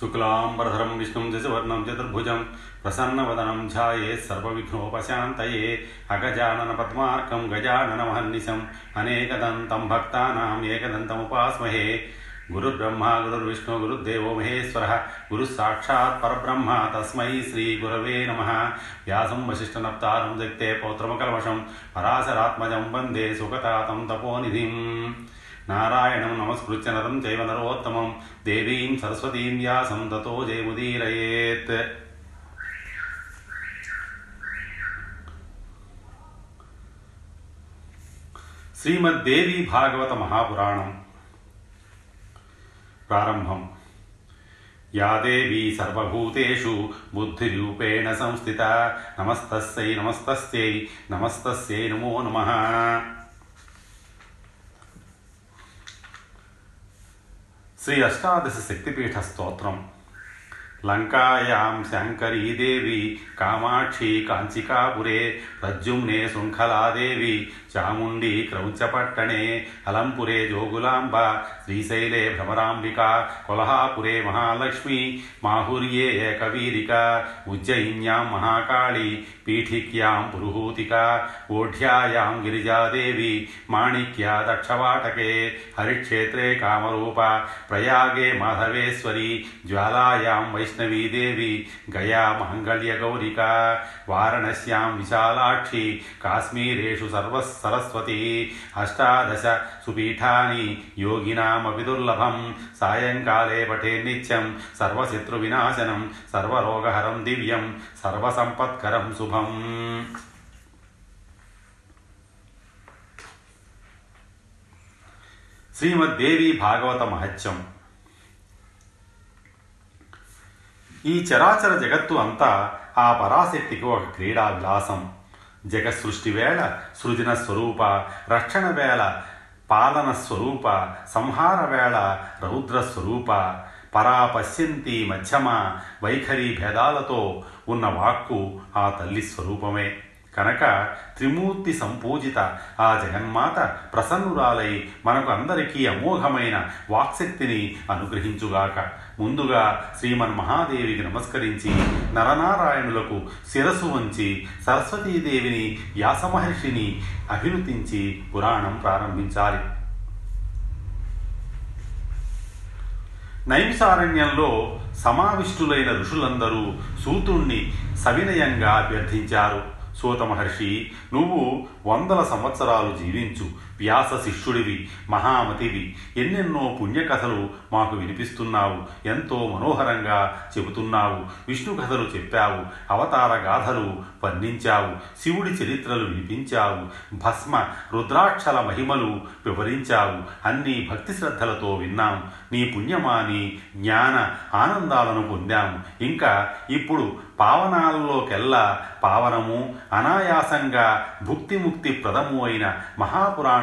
శుక్లాంబరధరం విష్ణుం దశవర్ణం చతుర్భుజం ప్రసన్నవదనం ఛాయే సర్వవిఘ్నోపశాంతయే అగజానన పద్మార్కం గజానన మహర్నిశం అనేకదంతం భక్తానాం ఏకదంతముపాస్మహే గురుర్బ్రహ్మ గురుర్విష్ణు గురుర్దేవో మహేశ్వర గురుస్సాక్షాత్ పరబ్రహ్మ తస్మై శ్రీ గురవే నమ వ్యాసం వశిష్ఠనప్తారం దక్తే పౌత్రమకల్మషం పరాశరాత్మజం వందే సుఖతాతం తపోనిధిం నారాయణం నమస్కృత్య నరం చైవ నరోత్తమం దేవీం సరస్వతీం వ్యాసం తతో జయముదీరయేత్ శ్రీమద్దేవి భాగవత మహాపురాణం ప్రారంభం యా దేవీ సర్వభూతేషు బుద్ధిరూపేణ సంస్థిత నమస్తస్యై నమస్తస్యై నమస్తస్యై నమో నమః శ్రీ అష్టాదశ శక్తిపీఠ స్తోత్రం లంకాయాం శంకరీదేవి కామాక్షి కాంచికాపురే ప్రద్యుమ్నే శృంఖలాదేవి చాముండి క్రౌంచపట్టణే అలంపురే జోగులాంబ శ్రీశైలే భ్రమరాంబిక కొల్హాపురే మహాలక్ష్మి మాహుర్యే ఏకవీరిక ఉజ్జయిన్యాం మహాకాళి పీఠిక్యాం పురుహూతిక ఓఢ్యాయాం గిరిజాదేవి మాణిక్యా దక్షవాటకే హరిక్షేత్రే కామరూప ప్రయాగే మాధవేశ్వరి జ్వాలాయాం వైశ్వ వైష్ణవీదేవి గయా మాంగళ్యగౌరిక వారణస్యాం విశాలాక్షి కాశ్మీరేషు సర్వ సరస్వతి అష్టాదశ సుపీఠాని యోగినామపి దుర్లభం సాయంకాలే పఠే నిత్యం సర్వశత్రువినాశనం సర్వరోగహరం దివ్యం సర్వసంపత్కరం శుభం శ్రీమద్దేవి భాగవత మహత్యం ఈ చరాచర జగత్తు అంతా ఆ పరాశక్తికి ఒక క్రీడా విలాసం జగసృష్టి వేళ సృజన స్వరూప రక్షణ వేళ పాలన స్వరూప సంహార వేళ రౌద్ర స్వరూప. పరా పశ్యంతి మధ్యమ వైఖరి భేదాలతో ఉన్న వాక్కు ఆ తల్లి స్వరూపమే. కనుక త్రిమూర్తి సంపూజిత ఆ జగన్మాత ప్రసన్నురాలై మనకు అందరికీ అమోఘమైన వాక్శక్తిని అనుగ్రహించుగాక. ముందుగా శ్రీమన్ మహాదేవికి నమస్కరించి నరనారాయణులకు శిరసు వంచి సరస్వతీదేవిని వ్యాసమహర్షిని అభినుతించి పురాణం ప్రారంభించాలి. నైమిసారణ్యంలో సమావిష్టులైన ఋషులందరూ సూతుణ్ణి సవినయంగా అభ్యర్థించారు. సూత మహర్షి నువ్వు వందల సంవత్సరాలు జీవించు. వ్యాస శిష్యుడివి మహామతివి. ఎన్నెన్నో పుణ్యకథలు మాకు వినిపిస్తున్నావు. ఎంతో మనోహరంగా చెబుతున్నావు. విష్ణు కథలు చెప్పావు. అవతార గాథలు వర్ణించావు. శివుడి చరిత్రలు వినిపించావు. భస్మ రుద్రాక్షల మహిమలు వివరించావు. అన్ని భక్తి శ్రద్ధలతో విన్నాం. నీ పుణ్యమాని జ్ఞాన ఆనందాలను పొందాము ఇంకా ఇప్పుడు పావనాల్లోకెల్లా పావనము అనాయాసంగా భుక్తిముక్తి ప్రదము అయిన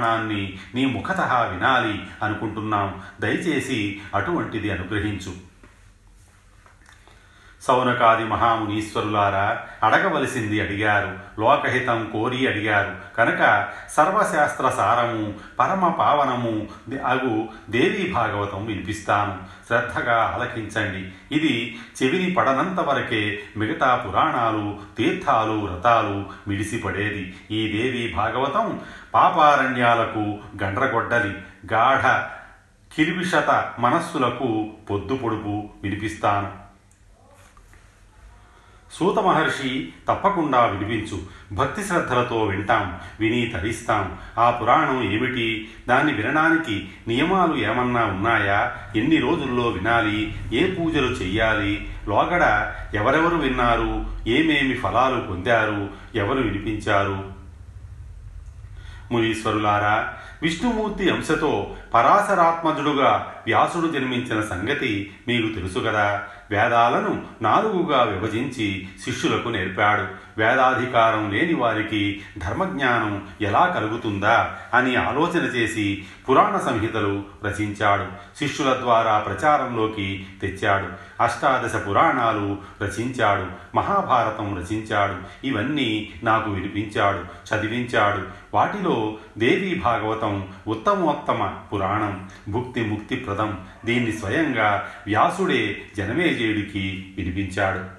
మహాపురాణాన్ని నీ ముఖత వినాలి అనుకుంటున్నాం. దయచేసి అటువంటిది అనుగ్రహించు. సౌనకాది మహామునీశ్వరులారా అడగవలసింది అడిగారు లోకహితం కోరి అడిగారు. కనుక సర్వశాస్త్ర సారము పరమ పావనము అగు దేవీ భాగవతం వినిపిస్తాను. శ్రద్ధగా ఆలకించండి. ఇది చెవిని పడనంత వరకే మిగతా పురాణాలు తీర్థాలు వ్రతాలు మిడిసిపడేది. ఈ దేవీ భాగవతం పాపారణ్యాలకు గండ్రగొడ్డలి. గాఢ కిరివిషత మనస్సులకు పొద్దు పొడుపు వినిపిస్తాను. సూత మహర్షి తప్పకుండా వినిపించు. భక్తి శ్రద్ధలతో వింటాం విని తరిస్తాం. ఆ పురాణం ఏమిటి? దాన్ని వినడానికి నియమాలు ఏమన్నా ఉన్నాయా? ఎన్ని రోజుల్లో వినాలి? ఏ పూజలు చెయ్యాలి? లోగడ ఎవరెవరు విన్నారు? ఏమేమి ఫలాలు పొందారు? ఎవరు వినిపించారు? మునీశ్వరులారా విష్ణుమూర్తి అంశతో పరాశరాత్మజుడుగా వ్యాసుడు జన్మించిన సంగతి మీకు తెలుసు కదా. వేదాలను నాలుగుగా విభజించి శిష్యులకు నేర్పాడు. వేదాధికారం లేని వారికి ధర్మజ్ఞానం ఎలా కలుగుతుందా అని ఆలోచన చేసి పురాణ సంహితలు రచించాడు. శిష్యుల ద్వారా ప్రచారంలోకి తెచ్చాడు. అష్టాదశ పురాణాలు రచించాడు. మహాభారతం రచించాడు. ఇవన్నీ నాకు వినిపించాడు చదివించాడు. వాటిలో దేవీ భాగవతం భాగవతం ఉత్తమోత్తమ పురాణం భుక్తి ముక్తిప్రదం. దీన్ని స్వయంగా వ్యాసుడే జనమేజయుడికి వినిపించాడు.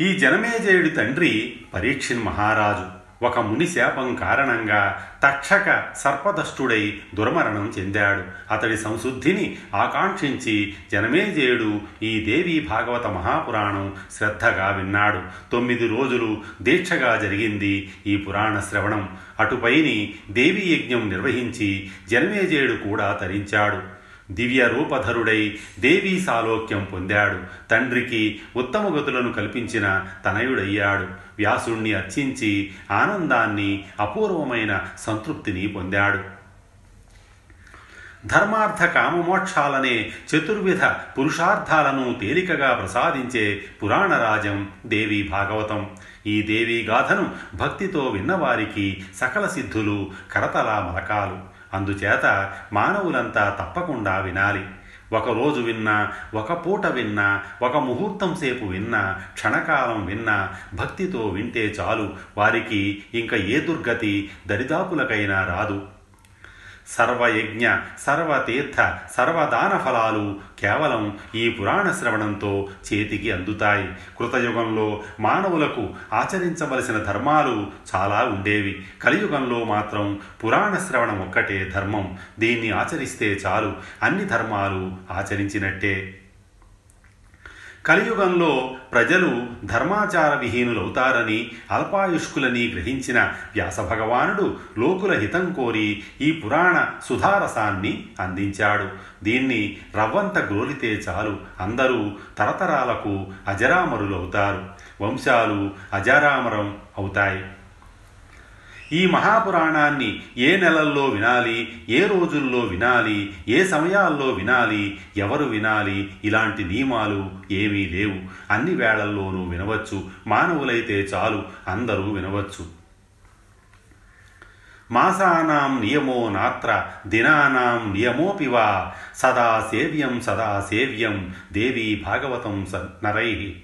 ఈ జనమేజయుడి తండ్రి పరీక్షిన్ మహారాజు. ఒక ముని శాపం కారణంగా తక్షక సర్పదష్టుడై దుర్మరణం చెందాడు. అతడి సంశుద్ధిని ఆకాంక్షించి జనమేజయుడు ఈ దేవి భాగవత మహాపురాణం శ్రద్ధగా విన్నాడు. తొమ్మిది రోజులు దీక్షగా జరిగింది ఈ పురాణ శ్రవణం. అటుపైని దేవీ యజ్ఞం నిర్వహించి జనమేజయుడు కూడా తరించాడు. దివ్య రూపధరుడై దేవీ సాలోక్యం పొందాడు. తండ్రికి ఉత్తమ గతులను కల్పించిన తనయుడయ్యాడు. వ్యాసుణ్ణి అర్చించి ఆనందాన్ని అపూర్వమైన సంతృప్తిని పొందాడు. ధర్మార్థ కామమోక్షాలనే చతుర్విధ పురుషార్థాలను తేలికగా ప్రసాదించే పురాణరాజం దేవి భాగవతం. ఈ దేవీ గాథను భక్తితో విన్నవారికి సకల సిద్ధులు కరతలా మలకాలు. అందుచేత మానవులంతా తప్పకుండా వినాలి. ఒకరోజు విన్నా ఒక పూట విన్నా ఒక ముహూర్తం సేపు విన్నా క్షణకాలం విన్నా భక్తితో వింటే చాలు. వారికి ఇంకా ఏ దుర్గతి దరిదాపులకైనా రాదు. సర్వయజ్ఞ సర్వతీర్థ సర్వదాన ఫలాలు కేవలం ఈ పురాణ శ్రవణంతో చేతికి అందుతాయి. కృతయుగంలో మానవులకు ఆచరించవలసిన ధర్మాలు చాలా ఉండేవి. కలియుగంలో మాత్రం పురాణ శ్రవణం ఒక్కటే ధర్మం. దీన్ని ఆచరిస్తే చాలు. అన్ని ధర్మాలు ఆచరించినట్టే. కలియుగంలో ప్రజలు ధర్మాచార విహీనులవుతారని అల్పాయుష్కులని గ్రహించిన వ్యాసభగవానుడు లోకుల హితం కోరి ఈ పురాణ సుధారసాన్ని అందించాడు. దీన్ని రవ్వంత గ్రోలితే చాలు. అందరూ తరతరాలకు అజరామరులవుతారు. వంశాలు అజరామరం అవుతాయి. ఈ మహాపురాణాన్ని ఏ నెలల్లో వినాలి ఏ రోజుల్లో వినాలి ఏ సమయాల్లో వినాలి ఎవరు వినాలి ఇలాంటి నియమాలు ఏమీ లేవు. అన్ని వేళల్లోనూ వినవచ్చు. మానవులైతే చాలు అందరూ వినవచ్చు. మాసానాం నియమో నాత్ర దినానాం నియమోపి వా సదా సేవ్యం సదా సేవ్యం దేవీ భాగవతం స నరై.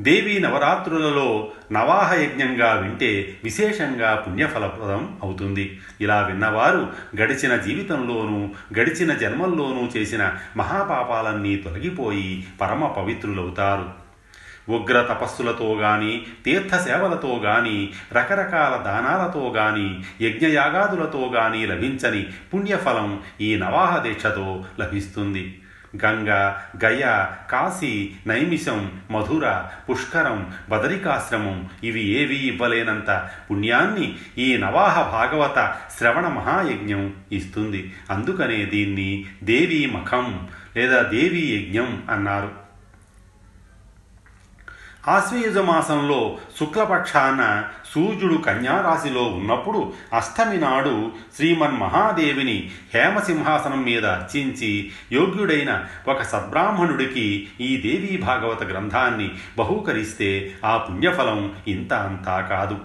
దేవీ నవరాత్రులలో నవాహ యజ్ఞంగా వింటే విశేషంగా పుణ్యఫలప్రదం అవుతుంది. ఇలా విన్నవారు గడిచిన జీవితంలోనూ గడిచిన జన్మల్లోనూ చేసిన మహాపాపాలన్నీ తొలగిపోయి పరమ పవిత్రులవుతారు. ఉగ్ర తపస్సులతో గాని తీర్థసేవలతో గాని రకరకాల దానాలతో గాని యజ్ఞయాగాదులతో గాని లభించని పుణ్యఫలం ఈ నవాహ దీక్షతో లభిస్తుంది. గంగ గయ కాశీ నైమిషం మధుర పుష్కరం బదరికాశ్రమం ఇవి ఏవీ ఇవ్వలేనంత పుణ్యాన్ని ఈ నవాహ భాగవత శ్రవణ మహాయజ్ఞం ఇస్తుంది. అందుకనే దీన్ని దేవీ మఖం లేదా దేవీ యజ్ఞం అన్నారు. ఆశ్వయుజ మాసంలో శుక్లపక్షాన సూర్యుడు కన్యారాశిలో ఉన్నప్పుడు అష్టమి నాడు శ్రీమన్ మహాదేవిని హేమసింహాసనం మీద అర్చించి యోగ్యుడైన ఒక సద్బ్రాహ్మణుడికి ఈ దేవీ భాగవత గ్రంథాన్ని బహూకరిస్తే ఆ పుణ్యఫలం ఇంత అంతా కాదు.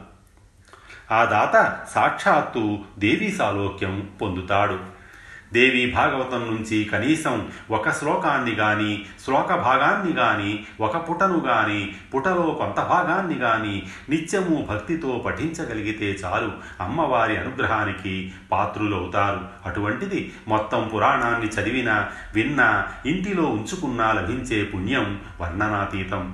ఆ దాత సాక్షాత్తు దేవీ సాలోక్యం పొందుతాడు. దేవి భాగవతం నుంచి కనీసం ఒక శ్లోకాన్ని కానీ శ్లోక భాగాన్ని కానీ ఒక పుటను కానీ పుటలో కొంత భాగాన్ని కానీ నిత్యము భక్తితో పఠించగలిగితే చాలు. అమ్మవారి అనుగ్రహానికి పాత్రులవుతారు. అటువంటిది మొత్తం పురాణాన్ని చదివినా విన్నా ఇంటిలో ఉంచుకున్నా లభించే పుణ్యం వర్ణనాతీతం.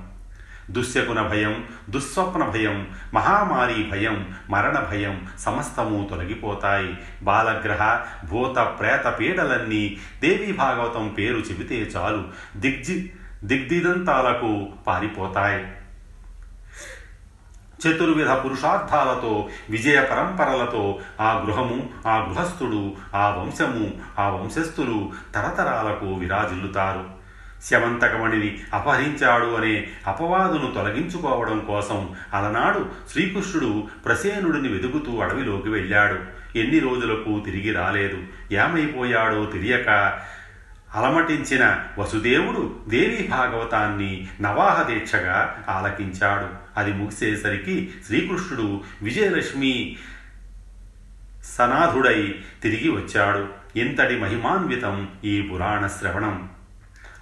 దుశ్శకున భయం దుస్వప్న భయం మహామారి భయం మరణ భయం సమస్తము తొలగిపోతాయి. బాలగ్రహ భూత ప్రేత పీడలన్నీ దేవీ భాగవతం పేరు చెబితే చాలు. దిగ్జి దిగ్దిదంతాలకు పారిపోతాయి. చతుర్విధ పురుషార్థాలతో విజయ పరంపరలతో ఆ గృహము ఆ గృహస్థుడు ఆ వంశము ఆ వంశస్థులు తరతరాలకు విరాజిల్లుతారు. శవంతకమణిని అపహరించాడు అనే అపవాదును తొలగించుకోవడం కోసం అలనాడు శ్రీకృష్ణుడు ప్రసేనుడిని వెతుకుతూ అడవిలోకి వెళ్ళాడు. ఎన్ని రోజులకు తిరిగి రాలేదు. ఏమైపోయాడో తెలియక అలమటించిన వసుదేవుడు దేవీ భాగవతాన్ని నవాహ దీక్షగా ఆలకించాడు. అది ముగిసేసరికి శ్రీకృష్ణుడు విజయలక్ష్మి సనాథుడై తిరిగి వచ్చాడు. ఇంతటి మహిమాన్వితం ఈ పురాణ శ్రవణం.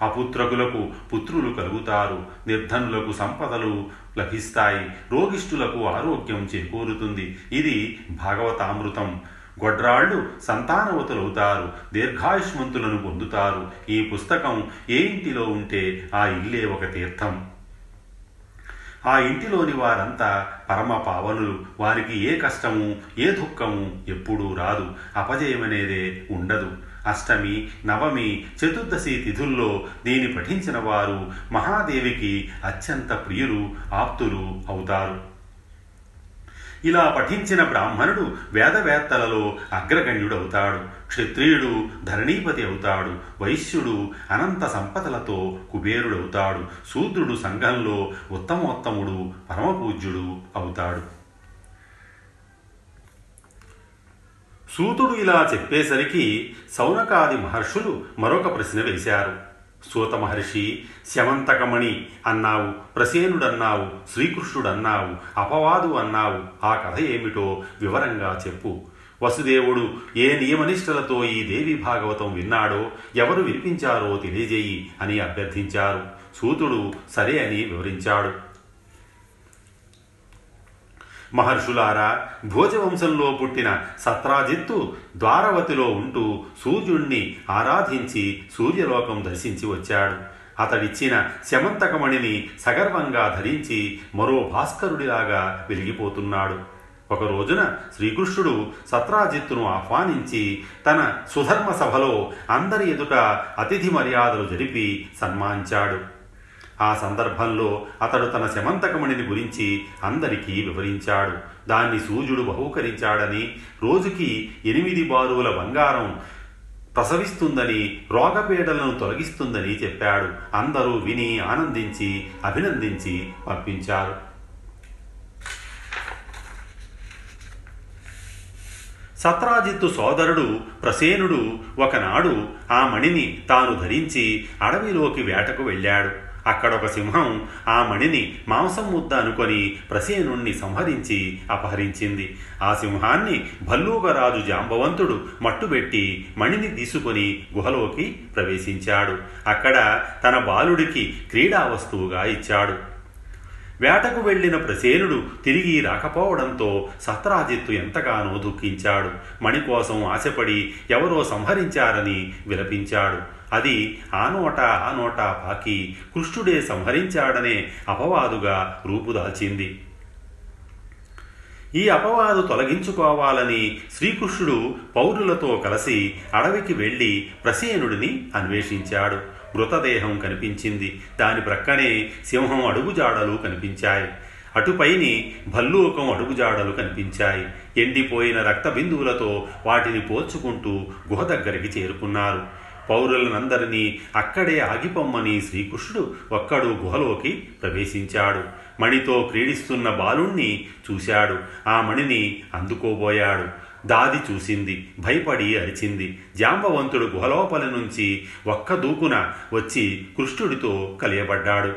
అపుత్రకులకు పుత్రులు కలుగుతారు నిర్ధనులకు సంపదలు లభిస్తాయి రోగిష్ఠులకు ఆరోగ్యం చేకూరుతుంది. ఇది భాగవతామృతం. గొడ్రాళ్ళు సంతానవతులవుతారు దీర్ఘాయుష్మంతులను పొందుతారు. ఈ పుస్తకం ఏ ఇంటిలో ఉంటే ఆ ఇల్లే ఒక తీర్థం. ఆ ఇంటిలోని వారంతా పరమ పావనులు. వారికి ఏ కష్టము ఏ దుఃఖము ఎప్పుడూ రాదు. అపజయమనేదే ఉండదు. అష్టమి నవమి చతుర్దశి తిథుల్లో దీని పఠించిన వారు మహాదేవికి అత్యంత ప్రియులు ఆప్తులు అవుతారు. ఇలా పఠించిన బ్రాహ్మణుడు వేదవేత్తలలో అగ్రగణ్యుడవుతాడు. క్షత్రియుడు ధరణీపతి అవుతాడు. వైశ్యుడు అనంత సంపదలతో కుబేరుడవుతాడు. శూద్రుడు సంఘంలో ఉత్తమోత్తముడు పరమపూజ్యుడు అవుతాడు. సూతుడు ఇలా చెప్పేసరికి సౌనకాది మహర్షులు మరొక ప్రశ్న వేశారు. సూత మహర్షి శమంతకమణి అన్నావు ప్రసేనుడన్నావు శ్రీకృష్ణుడన్నావు అపవాదు అన్నావు ఆ కథ ఏమిటో వివరంగా చెప్పు. వసుదేవుడు ఏ నియమనిష్టలతో ఈ దేవి భాగవతం విన్నాడో ఎవరు వినిపించారో తెలియజేయి అని అభ్యర్థించారు. సూతుడు సరే అని వివరించాడు. మహర్షులారా భోజవంశంలో పుట్టిన సత్రాజిత్తు ద్వారవతిలో ఉంటూ సూర్యుణ్ణి ఆరాధించి సూర్యలోకం దర్శించి వచ్చాడు. అతడిచ్చిన శమంతకమణిని సగర్వంగా ధరించి మరో భాస్కరుడిలాగా వెలిగిపోతున్నాడు. ఒక రోజున శ్రీకృష్ణుడు సత్రాజిత్తును ఆహ్వానించి తన సుధర్మ సభలో అందరి ఎదుట అతిథి మర్యాదలు జరిపి సన్మానించాడు. ఆ సందర్భంలో అతడు తన శమంతకమణిని గురించి అందరికీ వివరించాడు. దాన్ని సూర్యుడు బహూకరించాడని రోజుకి ఎనిమిది బారువుల బంగారం ప్రసవిస్తుందని రోగపీడలను తొలగిస్తుందని చెప్పాడు. అందరూ విని ఆనందించి అభినందించి పంపించారు సత్రాజిత్తు సోదరుడు ప్రసేనుడు ఒకనాడు ఆ మణిని తాను ధరించి అడవిలోకి వేటకు వెళ్ళాడు. అక్కడ ఒక సింహం ఆ మణిని మాంసం ముద్ద అనుకొని ప్రసేనుణ్ణి సంహరించి అపహరించింది. ఆ సింహాన్ని భల్లూకరాజు జాంబవంతుడు మట్టుబెట్టి మణిని తీసుకొని గుహలోకి ప్రవేశించాడు. అక్కడ తన బాలుడికి క్రీడా వస్తువుగా ఇచ్చాడు. వేటకు వెళ్ళిన ప్రసేనుడు తిరిగి రాకపోవడంతో సత్రాజిత్తు ఎంతగానో దుఃఖించాడు. మణి కోసం ఆశపడి ఎవరో సంహరించారని విలపించాడు. అది ఆ నోట ఆ నోట పాకి కృష్ణుడే సంహరించాడనే అపవాదుగా రూపుదాల్చింది. ఈ అపవాదు తొలగించుకోవాలని శ్రీకృష్ణుడు పౌరులతో కలిసి అడవికి వెళ్ళి ప్రసేనుడిని అన్వేషించాడు. మృతదేహం కనిపించింది. దాని ప్రక్కనే సింహం అడుగుజాడలు కనిపించాయి. అటుపైని భల్లూకం అడుగుజాడలు కనిపించాయి. ఎండిపోయిన రక్త బిందువులతో వాటిని పోల్చుకుంటూ గుహ దగ్గరికి చేరుకున్నారు. పౌరులనందరినీ అక్కడే ఆగిపోమ్మని శ్రీకృష్ణుడు ఒక్కడు గుహలోకి ప్రవేశించాడు. మణితో క్రీడిస్తున్న బాలుణ్ణి చూశాడు. ఆ మణిని అందుకోబోయాడు. దాది చూసింది భయపడి అరిచింది. జాంబవంతుడు గుహలోపల నుంచి ఒక్క దూకున వచ్చి కృష్ణుడితో కలియబడ్డాడు.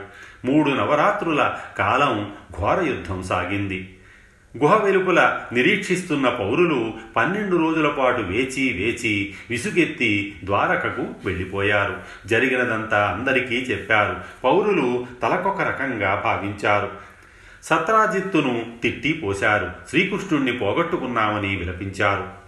మూడు నవరాత్రుల కాలం ఘోర యుద్ధం సాగింది. గుహ వెలుపల నిరీక్షిస్తున్న పౌరులు పన్నెండు రోజుల పాటు వేచి వేచి విసుగెత్తి ద్వారకకు వెళ్ళిపోయారు. జరిగినదంతా అందరికీ చెప్పారు. పౌరులు తలకొక రకంగా భావించారు. సత్రాజిత్తును తిట్టి పోశారు. శ్రీకృష్ణుణ్ణి పోగొట్టుకున్నామని విలపించారు.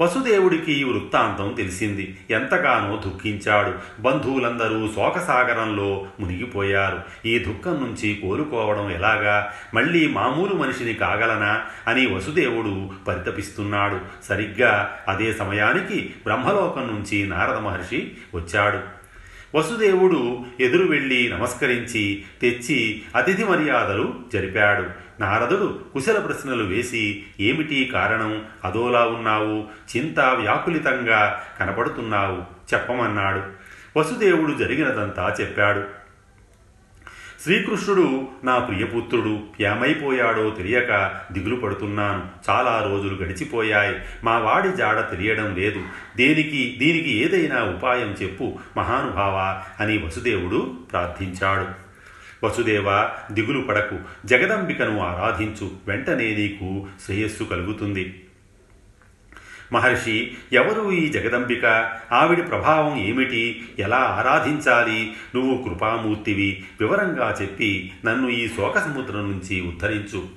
వసుదేవుడికి ఈ వృత్తాంతం తెలిసింది. ఎంతగానో దుఃఖించాడు. బంధువులందరూ శోకసాగరంలో మునిగిపోయారు. ఈ దుఃఖం నుంచి కోలుకోవడం ఎలాగా? మళ్ళీ మామూలు మనిషిని కాగలనా? అని వసుదేవుడు పరితపిస్తున్నాడు. సరిగ్గా అదే సమయానికి బ్రహ్మలోకం నుంచి నారద మహర్షి వచ్చాడు. వసుదేవుడు ఎదురు వెళ్ళి నమస్కరించి తెచ్చి అతిథి మర్యాదలు జరిపాడు. నారదుడు కుశల ప్రశ్నలు వేసి ఏమిటి కారణం? అదోలా ఉన్నావు? చింత వ్యాకులితంగా కనపడుతున్నావు? చెప్పమన్నాడు. వసుదేవుడు జరిగినదంతా చెప్పాడు. శ్రీకృష్ణుడు నా ప్రియపుత్రుడు. ఏమైపోయాడో తెలియక దిగులు పడుతున్నాను. చాలా రోజులు గడిచిపోయాయి. మా వాడి జాడ తెలియడం లేదు. దేనికి దీనికి ఏదైనా ఉపాయం చెప్పు మహానుభావ అని వసుదేవుడు ప్రార్థించాడు. వసుదేవ దిగులు పడకు. జగదంబికను ఆరాధించు. వెంటనే నీకు శ్రేయస్సు కలుగుతుంది. మహర్షి ఎవరు ఈ జగదంబిక? ఆవిడి ప్రభావం ఏమిటి? ఎలా ఆరాధించాలి? నువ్వు కృపామూర్తివి. వివరంగా చెప్పి నన్ను ఈ శోక సముద్రం నుంచి ఉద్ధరించు.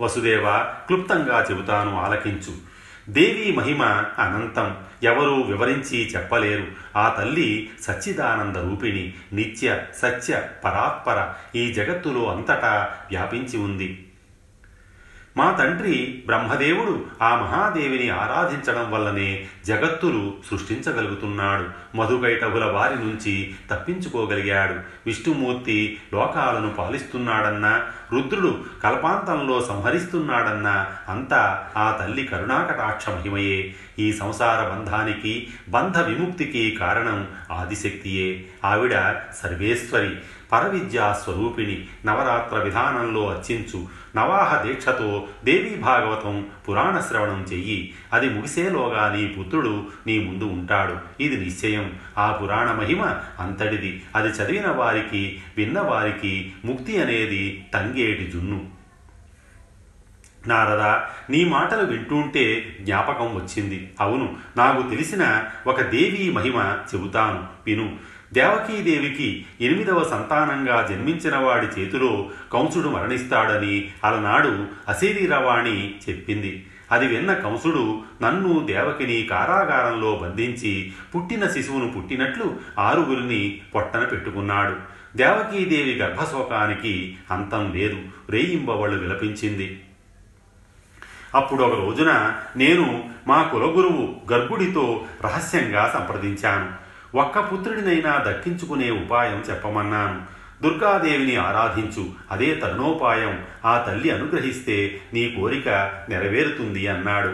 వసుదేవ క్లుప్తంగా చెబుతాను ఆలకించు. దేవి మహిమ అనంతం. ఎవరూ వివరించి చెప్పలేరు. ఆ తల్లి సచ్చిదానంద రూపిణి నిత్య సత్య పరాత్పర ఈ జగత్తులో అంతటా వ్యాపించి ఉంది. మా తండ్రి బ్రహ్మదేవుడు ఆ మహాదేవిని ఆరాధించడం వల్లనే జగత్తులు సృష్టించగలుగుతున్నాడు. మధుకైటవుల వారి నుంచి తప్పించుకోగలిగాడు. విష్ణుమూర్తి లోకాలను పాలిస్తున్నాడన్నా రుద్రుడు కల్పాంతంలో సంహరిస్తున్నాడన్నా అంతా ఆ తల్లి కరుణాకటాక్ష మహిమయే. ఈ సంసార బంధానికి బంధ విముక్తికి కారణం ఆదిశక్తియే. ఆవిడ సర్వేశ్వరి. పరవిద్యా స్వరూపిణి నవరాత్ర విధానంలో అర్చించు. నవాహ దీక్షతో దేవీ భాగవతం పురాణ శ్రవణం చెయ్యి. అది ముగిసేలోగా నీ పుత్రుడు నీ ముందు ఉంటాడు. ఇది నిశ్చయం. ఆ పురాణ మహిమ అంతటిది. అది చదివిన వారికి విన్నవారికి ముక్తి అనేది తంగేటి జున్ను. నారద నీ మాటలు వింటుంటే జ్ఞాపకం వచ్చింది. అవును నాకు తెలిసిన ఒక దేవీ మహిమ చెబుతాను. విను. దేవకీదేవికి ఎనిమిదవ సంతానంగా జన్మించిన వాడి చేతిలో కంసుడు మరణిస్తాడని అలనాడు అసిరీరవాణి చెప్పింది. అది విన్న కంసుడు నన్ను దేవకిని కారాగారంలో బంధించి పుట్టిన శిశువును పుట్టినట్లు ఆరుగురిని పొట్టన పెట్టుకున్నాడు. దేవకీదేవి గర్భశోకానికి అంతం లేదు. రేయింబవళ్ళు విలపించింది. అప్పుడు ఒక రోజున నేను మా కులగురువు గర్భుడితో రహస్యంగా సంప్రదించాను. ఒక్క పుత్రుడినైనా దక్కించుకునే ఉపాయం చెప్పమన్నాను. దుర్గాదేవిని ఆరాధించు అదే తరుణోపాయం. ఆ తల్లి అనుగ్రహిస్తే నీ కోరిక నెరవేరుతుంది అన్నాడు.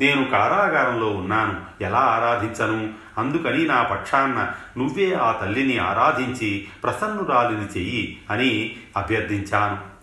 నేను కారాగారంలో ఉన్నాను ఎలా ఆరాధించను? అందుకని నా పక్షాన్న నువ్వే ఆ తల్లిని ఆరాధించి ప్రసన్నురాలిని చెయ్యి అని అభ్యర్థించాను.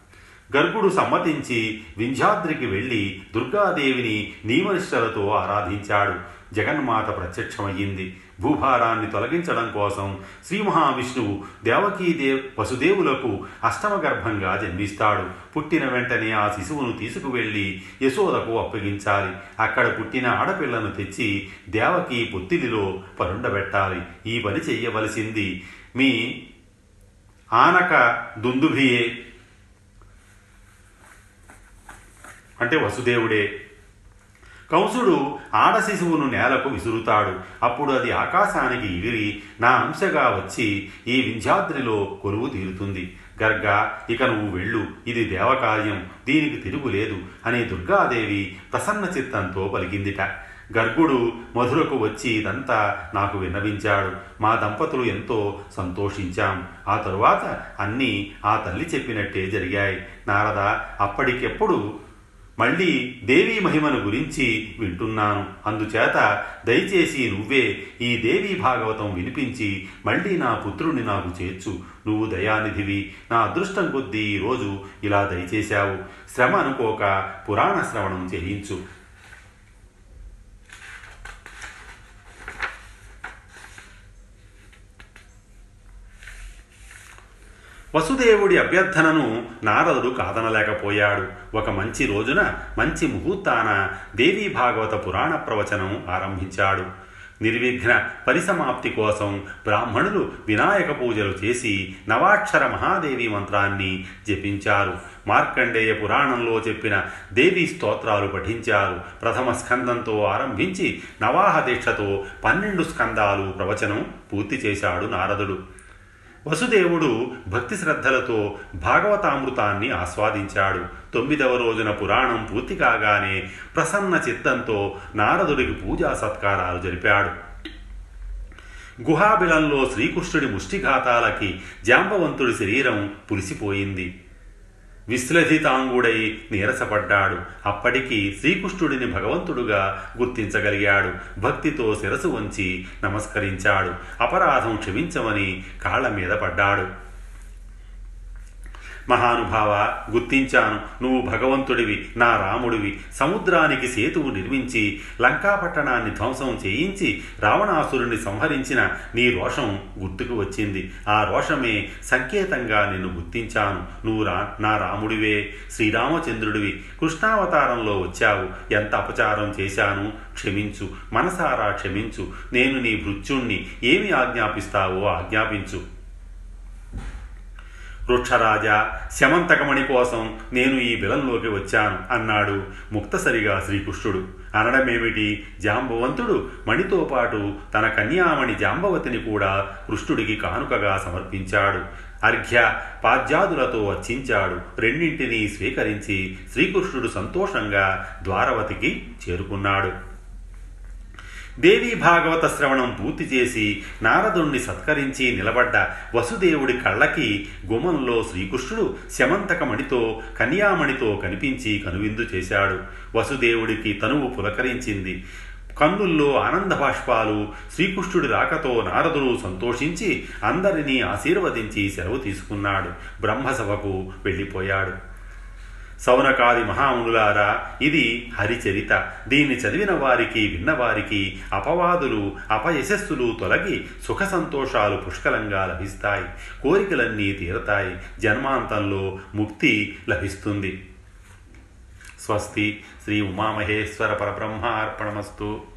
గర్భుడు సమ్మతించి వింధ్యాద్రికి వెళ్ళి దుర్గాదేవిని నీమనిష్టలతో ఆరాధించాడు. జగన్మాత ప్రత్యక్షమయ్యింది. భూభారాన్ని తొలగించడం కోసం శ్రీ మహావిష్ణువు దేవకీదేవ్ వసుదేవులకు అష్టమ గర్భంగా జన్మిస్తాడు. పుట్టిన వెంటనే ఆ శిశువును తీసుకువెళ్ళి యశోదకు అప్పగించాలి. అక్కడ పుట్టిన ఆడపిల్లను తెచ్చి దేవకి పొత్తిలిలో పరుండబెట్టాలి. ఈ పని చెయ్యవలసింది. మీ ఆనక దుందుభియే అంటే వసుదేవుడే కంసుడు ఆడ శిశువును నేలకు విసురుతాడు. అప్పుడు అది ఆకాశానికి ఎగిరి నా అంశగా వచ్చి ఈ వింధ్యాద్రిలో కొలువు తీరుతుంది. గర్గ ఇక నువ్వు వెళ్ళు. ఇది దేవకార్యం. దీనికి తిరుగులేదు అని దుర్గాదేవి ప్రసన్న చిత్తంతో పలికిందిట. గర్గుడు మధురకు వచ్చి ఇదంతా నాకు విన్నవించాడు. మా దంపతులు ఎంతో సంతోషించాం. ఆ తరువాత అన్నీ ఆ తల్లి చెప్పినట్టే జరిగాయి. నారద అప్పటికెప్పుడు మళ్ళీ దేవీ మహిమను గురించి వింటున్నాను. అందుచేత దయచేసి నువ్వే ఈ దేవీ భాగవతం వినిపించి మళ్ళీ నా పుత్రుని నాకు చేర్చు. నువ్వు దయానిధివి. నా అదృష్టం కొద్దీ ఈరోజు ఇలా దయచేశావు. శ్రమ అనుకోక పురాణ శ్రవణం చేయించు. వసుదేవుడి అభ్యర్థనను నారదుడు కాదనలేకపోయాడు. ఒక మంచి రోజున మంచి ముహూర్తాన దేవీ భాగవత పురాణ ప్రవచనం ఆరంభించాడు. నిర్విఘ్న పరిసమాప్తి కోసం బ్రాహ్మణులు వినాయక పూజలు చేసి నవాక్షర మహాదేవి మంత్రాన్ని జపించారు. మార్కండేయ పురాణంలో చెప్పిన దేవీ స్తోత్రాలు పఠించారు. ప్రథమ స్కందంతో ఆరంభించి నవాహ దీక్షతో పన్నెండు స్కందాలు ప్రవచనం పూర్తి చేశాడు నారదుడు. వసుదేవుడు భక్తి శ్రద్ధలతో భాగవతామృతాన్ని ఆస్వాదించాడు. తొమ్మిదవ రోజున పురాణం పూర్తి కాగానే ప్రసన్న చిత్తంతో నారదుడికి పూజా సత్కారాలు జరిపాడు. గుహాబిలంలో శ్రీకృష్ణుడి ముష్టిఘాతాలకి జాంబవంతుడి శరీరం పులిసిపోయింది. విశ్లధితాంగుడై నీరసపడ్డాడు. అప్పటికి శ్రీకృష్ణుడిని భగవంతుడుగా గుర్తించగలిగాడు. భక్తితో శిరసు వంచి నమస్కరించాడు. అపరాధం క్షమించమని కాళ్ళ మీద పడ్డాడు. మహానుభావ గుర్తించాను. నువ్వు భగవంతుడివి నా రాముడివి. సముద్రానికి సేతువు నిర్మించి లంకాపట్టణాన్ని ధ్వంసం చేయించి రావణాసురుని సంహరించిన నీ రోషం గుర్తుకు వచ్చింది. ఆ రోషమే సంకేతంగా నిన్ను గుర్తించాను. నువ్వు రా నా రాముడివే. శ్రీరామచంద్రుడివి. కృష్ణావతారంలో వచ్చావు. ఎంత అపచారం చేశాను? క్షమించు. మనసారా క్షమించు. నేను నీ భృత్యుణ్ణి. ఏమి ఆజ్ఞాపిస్తావో ఆజ్ఞాపించు. వృక్షరాజా శమంతకమణి కోసం నేను ఈ బిలంలోకి వచ్చాను అన్నాడు ముక్తసరిగా శ్రీకృష్ణుడు. అనడమేమిటి? జాంబవంతుడు మణితో పాటు తన కన్యామణి జాంబవతిని కూడా కృష్ణుడికి కానుకగా సమర్పించాడు. అర్ఘ్య పాద్యాదులతో అర్చించాడు. రెండింటినీ స్వీకరించి శ్రీకృష్ణుడు సంతోషంగా ద్వారవతికి చేరుకున్నాడు. దేవీ భాగవత శ్రవణం పూర్తి చేసి నారదుణ్ణి సత్కరించి నిలబడ్డ వసుదేవుడి కళ్ళకి గుమంలో శ్రీకృష్ణుడు శమంతకమణితో కన్యామణితో కనిపించి కనువిందు చేశాడు. వసుదేవుడికి తనువు పులకరించింది. కన్నుల్లో ఆనంద బాష్పాలు శ్రీకృష్ణుడి రాకతో నారదుడు సంతోషించి అందరినీ ఆశీర్వదించి సెలవు తీసుకున్నాడు. బ్రహ్మసభకు వెళ్ళిపోయాడు. సౌనకాది మహామునులారా ఇది హరిచరిత. దీన్ని చదివిన వారికి విన్నవారికి అపవాదులు అపయశస్సులు తొలగి సుఖ సంతోషాలు పుష్కలంగా లభిస్తాయి. కోరికలన్నీ తీరతాయి. జన్మాంతంలో ముక్తి లభిస్తుంది. స్వస్తి శ్రీ ఉమామహేశ్వర పరబ్రహ్మ అర్పణమస్తు